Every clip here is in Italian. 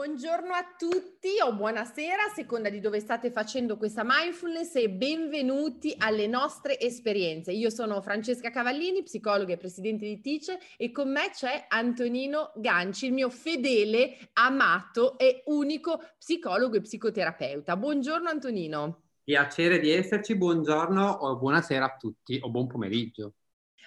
Buongiorno a tutti o buonasera a seconda di dove state facendo questa mindfulness e benvenuti alle nostre esperienze. Io sono Francesca Cavallini, psicologa e presidente di Tice e con me c'è Antonino Ganci, il mio fedele, amato e unico psicologo e psicoterapeuta. Buongiorno Antonino. Piacere di esserci, buongiorno o buonasera a tutti o buon pomeriggio.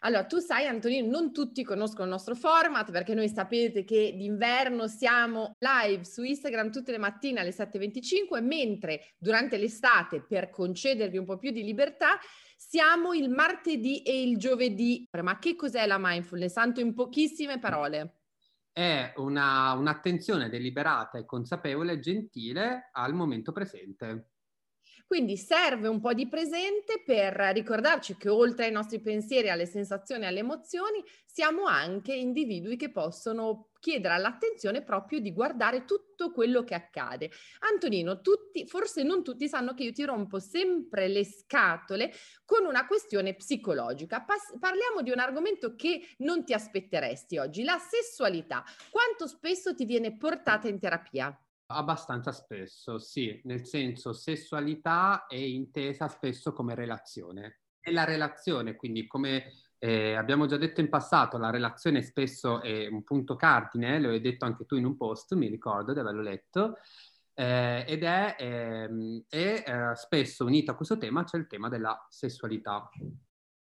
Allora, tu sai, Antonino, non tutti conoscono il nostro format perché noi sapete che d'inverno siamo live su Instagram tutte le mattine alle 7.25, mentre durante l'estate, per concedervi un po' più di libertà, siamo il martedì e il giovedì. Ma che cos'è la mindfulness? Santo in pochissime parole. È una, un'attenzione deliberata e consapevole e gentile al momento presente. Quindi serve un po' di presente per ricordarci che oltre ai nostri pensieri, alle sensazioni, alle emozioni, siamo anche individui che possono chiedere all'attenzione proprio di guardare tutto quello che accade. Antonino, tutti, forse non tutti sanno che io ti rompo sempre le scatole con una questione psicologica. Pas- parliamo di un argomento che non ti aspetteresti oggi, la sessualità. Quanto spesso ti viene portata in terapia? Abbastanza spesso, sì, nel senso sessualità è intesa spesso come relazione. E la relazione, quindi come eh, abbiamo già detto in passato, la relazione spesso è un punto cardine, lo hai detto anche tu in un post, mi ricordo di averlo letto, eh, ed è, ehm, è eh, spesso unito a questo tema c'è il tema della sessualità.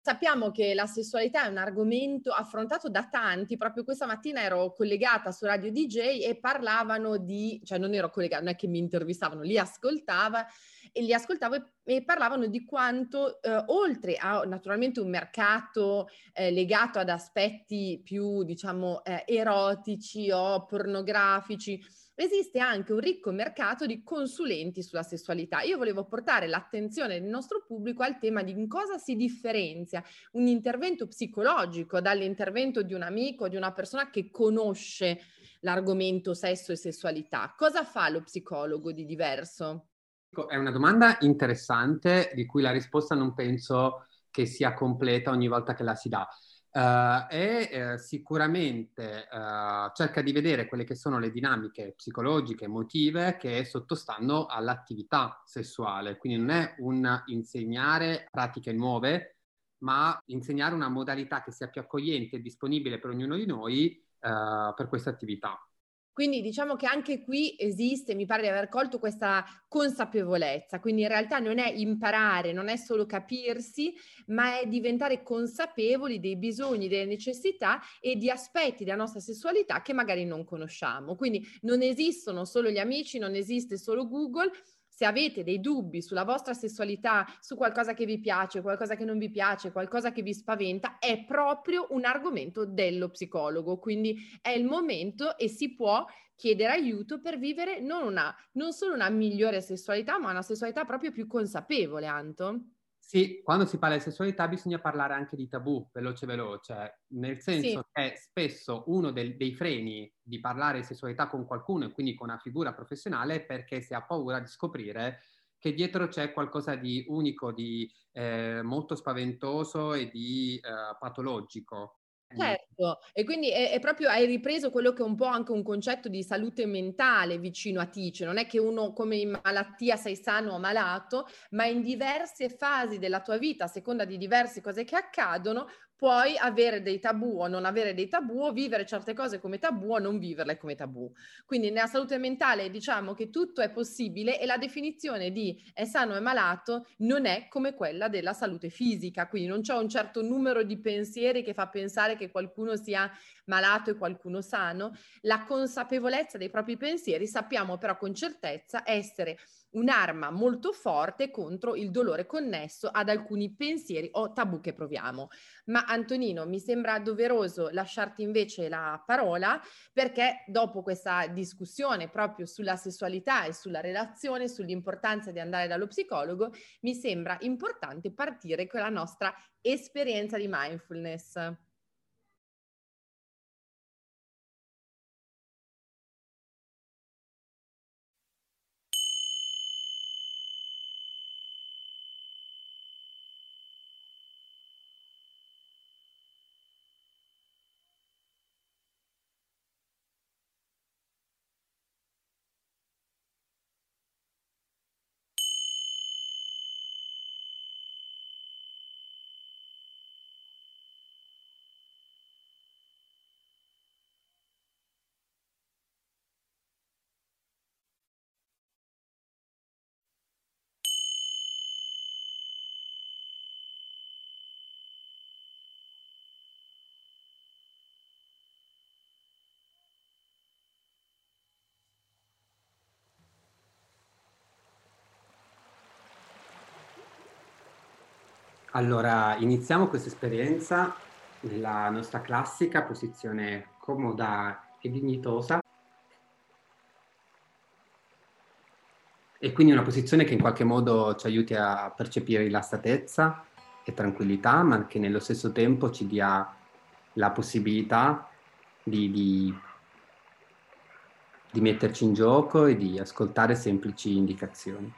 Sappiamo che la sessualità è un argomento affrontato da tanti, proprio questa mattina ero collegata su Radio DJ e parlavano di, cioè non ero collegata, non è che mi intervistavano, li ascoltava e li ascoltavo e, e parlavano di quanto eh, oltre a naturalmente un mercato eh, legato ad aspetti più diciamo eh, erotici o pornografici, esiste anche un ricco mercato di consulenti sulla sessualità. Io volevo portare l'attenzione del nostro pubblico al tema di in cosa si differenzia un intervento psicologico dall'intervento di un amico, di una persona che conosce l'argomento sesso e sessualità. Cosa fa lo psicologo di diverso? È una domanda interessante di cui la risposta non penso che sia completa ogni volta che la si dà. Uh, e uh, sicuramente uh, cerca di vedere quelle che sono le dinamiche psicologiche, emotive che sottostanno all'attività sessuale. Quindi non è un insegnare pratiche nuove, ma insegnare una modalità che sia più accogliente e disponibile per ognuno di noi per questa attività. Quindi diciamo che anche qui esiste, mi pare di aver colto questa consapevolezza, quindi in realtà non è imparare, non è solo capirsi, ma è diventare consapevoli dei bisogni, delle necessità e di aspetti della nostra sessualità che magari non conosciamo. Quindi non esistono solo gli amici, non esiste solo Google, se avete dei dubbi sulla vostra sessualità, su qualcosa che vi piace, qualcosa che non vi piace, qualcosa che vi spaventa, è proprio un argomento dello psicologo. Quindi è il momento e si può chiedere aiuto per vivere non, una, non solo una migliore sessualità, ma una sessualità proprio più consapevole, Anto. Sì, quando si parla di sessualità bisogna parlare anche di tabù, veloce veloce, nel senso sì. che spesso uno del, dei freni di parlare di sessualità con qualcuno e quindi con una figura professionale è perché si ha paura di scoprire che dietro c'è qualcosa di unico, di eh, molto spaventoso e di eh, patologico. Certo, e quindi è, è, proprio hai ripreso quello che è un po' anche un concetto di salute mentale vicino a te, cioè non è che uno come in malattia sei sano o malato, ma in diverse fasi della tua vita, a seconda di diverse cose che accadono, puoi avere dei tabù o non avere dei tabù o vivere certe cose come tabù o non viverle come tabù. Quindi nella salute mentale diciamo che tutto è possibile e la definizione di è sano e malato non è come quella della salute fisica, quindi non c'è un certo numero di pensieri che fa pensare che qualcuno sia malato e qualcuno sano. La consapevolezza dei propri pensieri sappiamo però con certezza essere un'arma molto forte contro il dolore connesso ad alcuni pensieri o tabù che proviamo. Ma Antonino, mi sembra doveroso lasciarti invece la parola perché dopo questa discussione proprio sulla sessualità e sulla relazione, sull'importanza di andare dallo psicologo, mi sembra importante partire con la nostra esperienza di mindfulness. Allora, iniziamo questa esperienza nella nostra classica posizione comoda e dignitosa. E quindi una posizione che in qualche modo ci aiuti a percepire rilassatezza e tranquillità, ma che nello stesso tempo ci dia la possibilità di, di, di metterci in gioco e di ascoltare semplici indicazioni.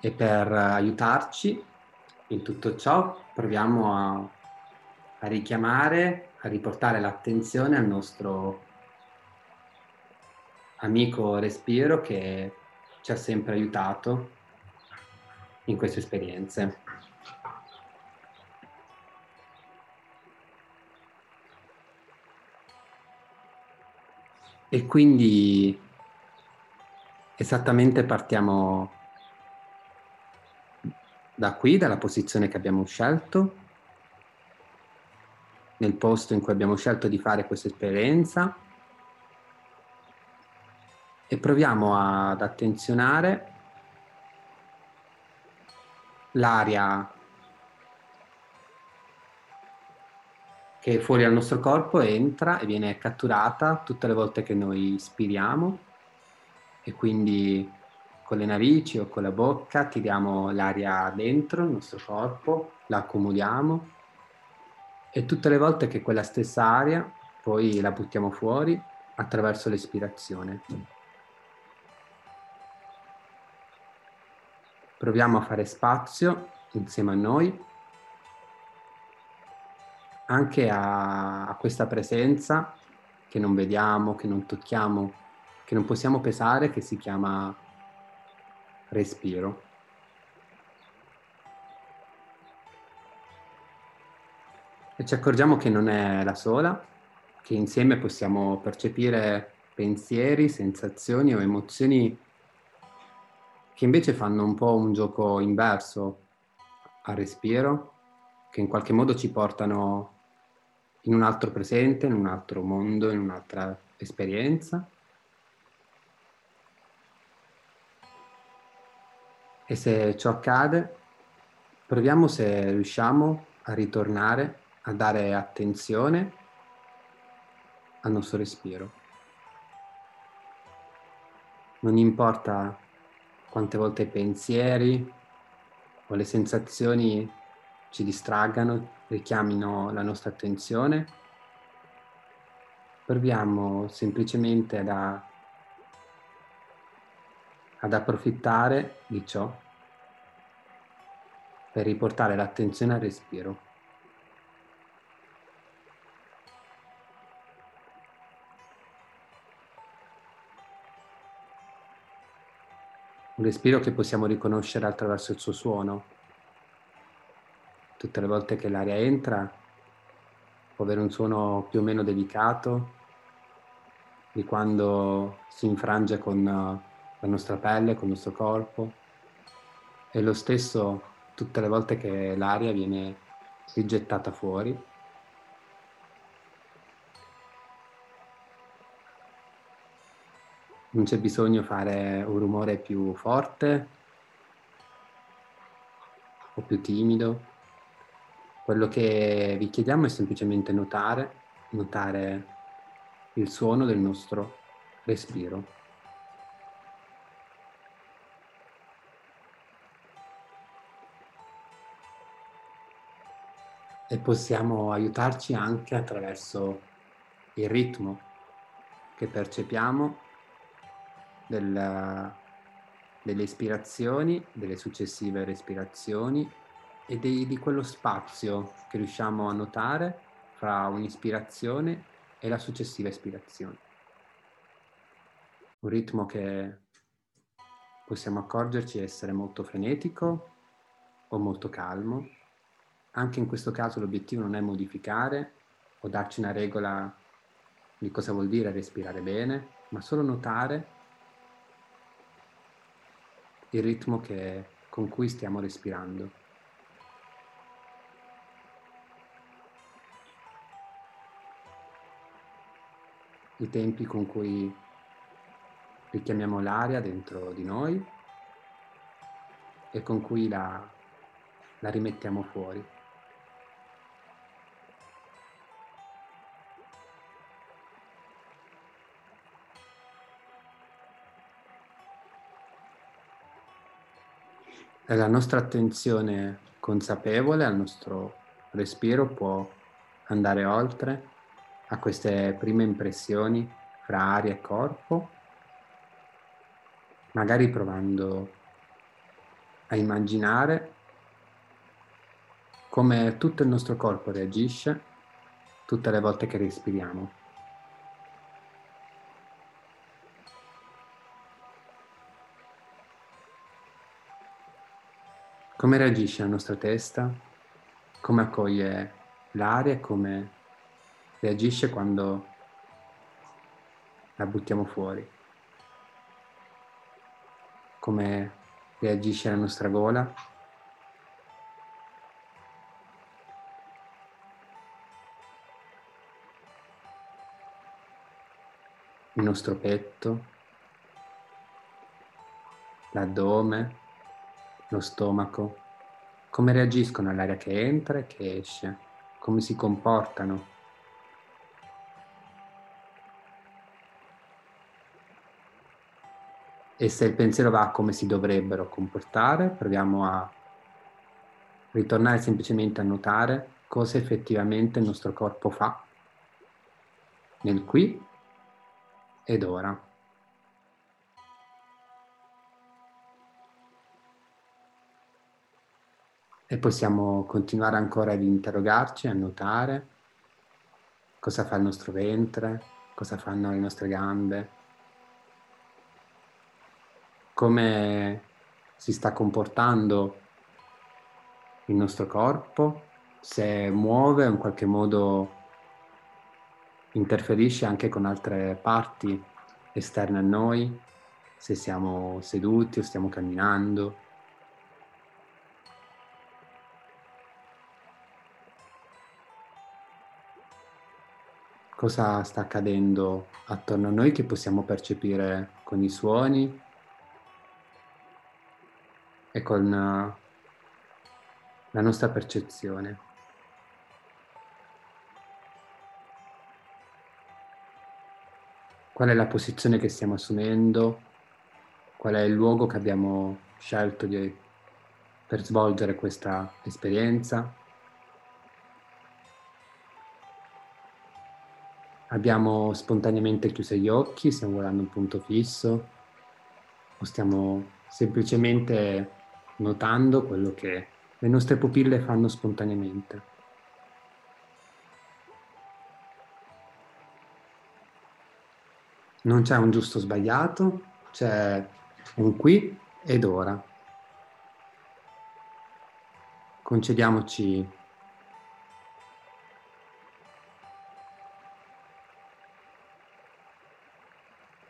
E per aiutarci in tutto ciò proviamo a, a richiamare, a riportare l'attenzione al nostro amico respiro che ci ha sempre aiutato in queste esperienze. E quindi esattamente partiamo da qui, dalla posizione che abbiamo scelto, nel posto in cui abbiamo scelto di fare questa esperienza. E proviamo ad attenzionare l'aria che fuori dal nostro corpo entra e viene catturata tutte le volte che noi ispiriamo e quindi con le narici o con la bocca tiriamo l'aria dentro il nostro corpo, la accumuliamo e tutte le volte che quella stessa aria poi la buttiamo fuori attraverso l'espirazione. Proviamo a fare spazio insieme a noi anche a, a questa presenza che non vediamo, che non tocchiamo, che non possiamo pesare, che si chiama respiro. E ci accorgiamo che non è la sola, che insieme possiamo percepire pensieri, sensazioni o emozioni che invece fanno un po' un gioco inverso al respiro, che in qualche modo ci portano in un altro presente, in un altro mondo, in un'altra esperienza. E se ciò accade, proviamo se riusciamo a ritornare a dare attenzione al nostro respiro. Non importa quante volte i pensieri o le sensazioni ci distraggano, richiamino la nostra attenzione, proviamo semplicemente a ad approfittare di ciò per riportare l'attenzione al respiro. Un respiro che possiamo riconoscere attraverso il suo suono. Tutte le volte che l'aria entra può avere un suono più o meno delicato di quando si infrange con la nostra pelle, con il nostro corpo. E lo stesso tutte le volte che l'aria viene rigettata fuori. Non c'è bisogno fare un rumore più forte o più timido. Quello che vi chiediamo è semplicemente notare, notare il suono del nostro respiro. E possiamo aiutarci anche attraverso il ritmo che percepiamo del, delle ispirazioni, delle successive respirazioni e di, di quello spazio che riusciamo a notare fra un'ispirazione e la successiva ispirazione. Un ritmo che possiamo accorgerci essere molto frenetico o molto calmo anche in questo caso l'obiettivo non è modificare o darci una regola di cosa vuol dire respirare bene, ma solo notare il ritmo che, con cui stiamo respirando. I tempi con cui richiamiamo l'aria dentro di noi e con cui la, la rimettiamo fuori. La nostra attenzione consapevole al nostro respiro può andare oltre a queste prime impressioni fra aria e corpo, magari provando a immaginare come tutto il nostro corpo reagisce tutte le volte che respiriamo. Come reagisce la nostra testa? Come accoglie l'aria come reagisce quando la buttiamo fuori? Come reagisce la nostra gola? Il nostro petto, l'addome, lo stomaco, come reagiscono all'aria che entra e che esce, come si comportano. E se il pensiero va come si dovrebbero comportare, proviamo a ritornare semplicemente a notare cosa effettivamente il nostro corpo fa nel qui ed ora. E possiamo continuare ancora ad interrogarci, a notare cosa fa il nostro ventre, cosa fanno le nostre gambe, come si sta comportando il nostro corpo, se muove in qualche modo interferisce anche con altre parti esterne a noi, se siamo seduti o stiamo camminando. Cosa sta accadendo attorno a noi che possiamo percepire con i suoni e con uh, la nostra percezione. Qual è la posizione che stiamo assumendo? Qual è il luogo che abbiamo scelto di, per svolgere questa esperienza? Abbiamo spontaneamente chiuso gli occhi, stiamo guardando un punto fisso o stiamo semplicemente notando quello che le nostre pupille fanno spontaneamente. Non c'è un giusto o sbagliato, c'è un qui ed ora. Concediamoci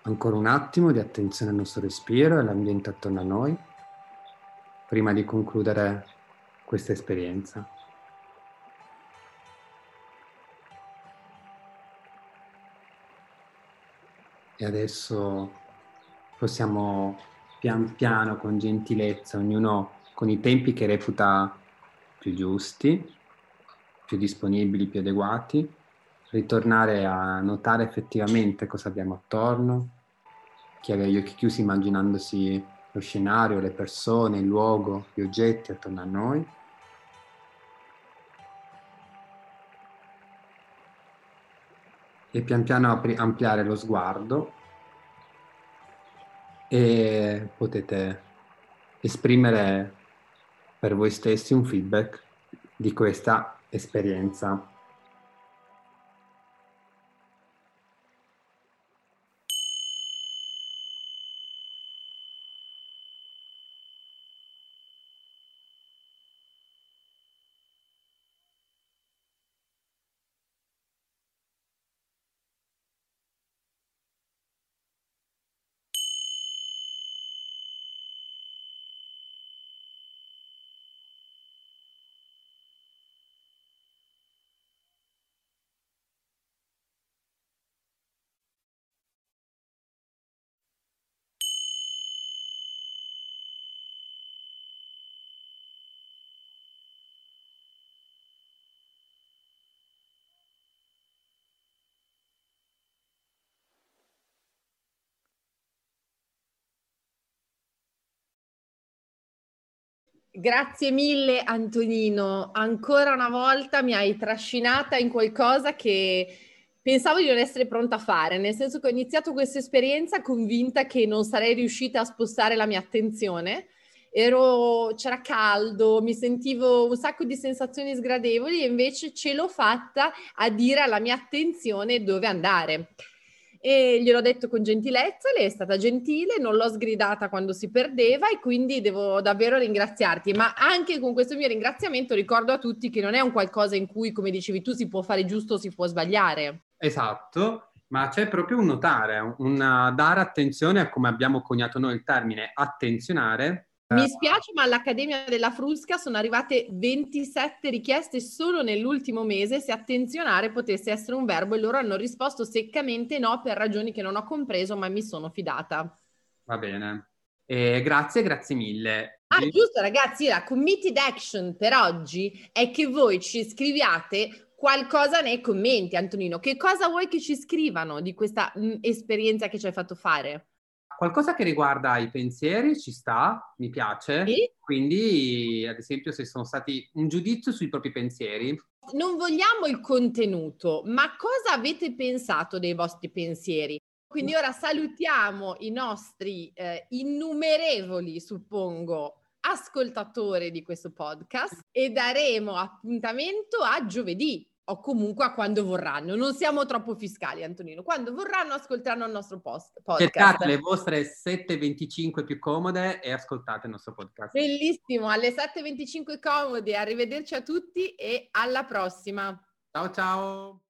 Ancora un attimo di attenzione al nostro respiro e all'ambiente attorno a noi, prima di concludere questa esperienza. E adesso possiamo pian piano, con gentilezza, ognuno con i tempi che reputa più giusti, più disponibili, più adeguati, ritornare a notare effettivamente cosa abbiamo attorno, chi aveva gli occhi chiusi immaginandosi lo scenario, le persone, il luogo, gli oggetti attorno a noi. E pian piano apri- ampliare lo sguardo e potete esprimere per voi stessi un feedback di questa esperienza Grazie mille Antonino, ancora una volta mi hai trascinata in qualcosa che pensavo di non essere pronta a fare, nel senso che ho iniziato questa esperienza convinta che non sarei riuscita a spostare la mia attenzione. Ero, c'era caldo, mi sentivo un sacco di sensazioni sgradevoli e invece ce l'ho fatta a dire alla mia attenzione dove andare e gliel'ho detto con gentilezza, lei è stata gentile, non l'ho sgridata quando si perdeva e quindi devo davvero ringraziarti, ma anche con questo mio ringraziamento ricordo a tutti che non è un qualcosa in cui, come dicevi tu, si può fare giusto o si può sbagliare. Esatto, ma c'è proprio un notare, un dare attenzione a come abbiamo coniato noi il termine attenzionare mi spiace, ma all'Accademia della Frusca sono arrivate 27 richieste solo nell'ultimo mese se attenzionare potesse essere un verbo e loro hanno risposto seccamente no per ragioni che non ho compreso, ma mi sono fidata. Va bene. Eh, grazie, grazie mille. Ah, giusto ragazzi, la committed action per oggi è che voi ci scriviate qualcosa nei commenti, Antonino. Che cosa vuoi che ci scrivano di questa mh, mm, esperienza che ci hai fatto fare? Qualcosa che riguarda i pensieri ci sta, mi piace. Sì? Quindi, ad esempio, se sono stati un giudizio sui propri pensieri. Non vogliamo il contenuto, ma cosa avete pensato dei vostri pensieri? Quindi ora salutiamo i nostri eh, innumerevoli, suppongo, ascoltatori di questo podcast e daremo appuntamento a giovedì o comunque a quando vorranno. Non siamo troppo fiscali, Antonino. Quando vorranno ascolteranno il nostro post- podcast. Cercate le vostre 7.25 più comode e ascoltate il nostro podcast. Bellissimo, alle 7.25 comode. Arrivederci a tutti e alla prossima. Ciao ciao.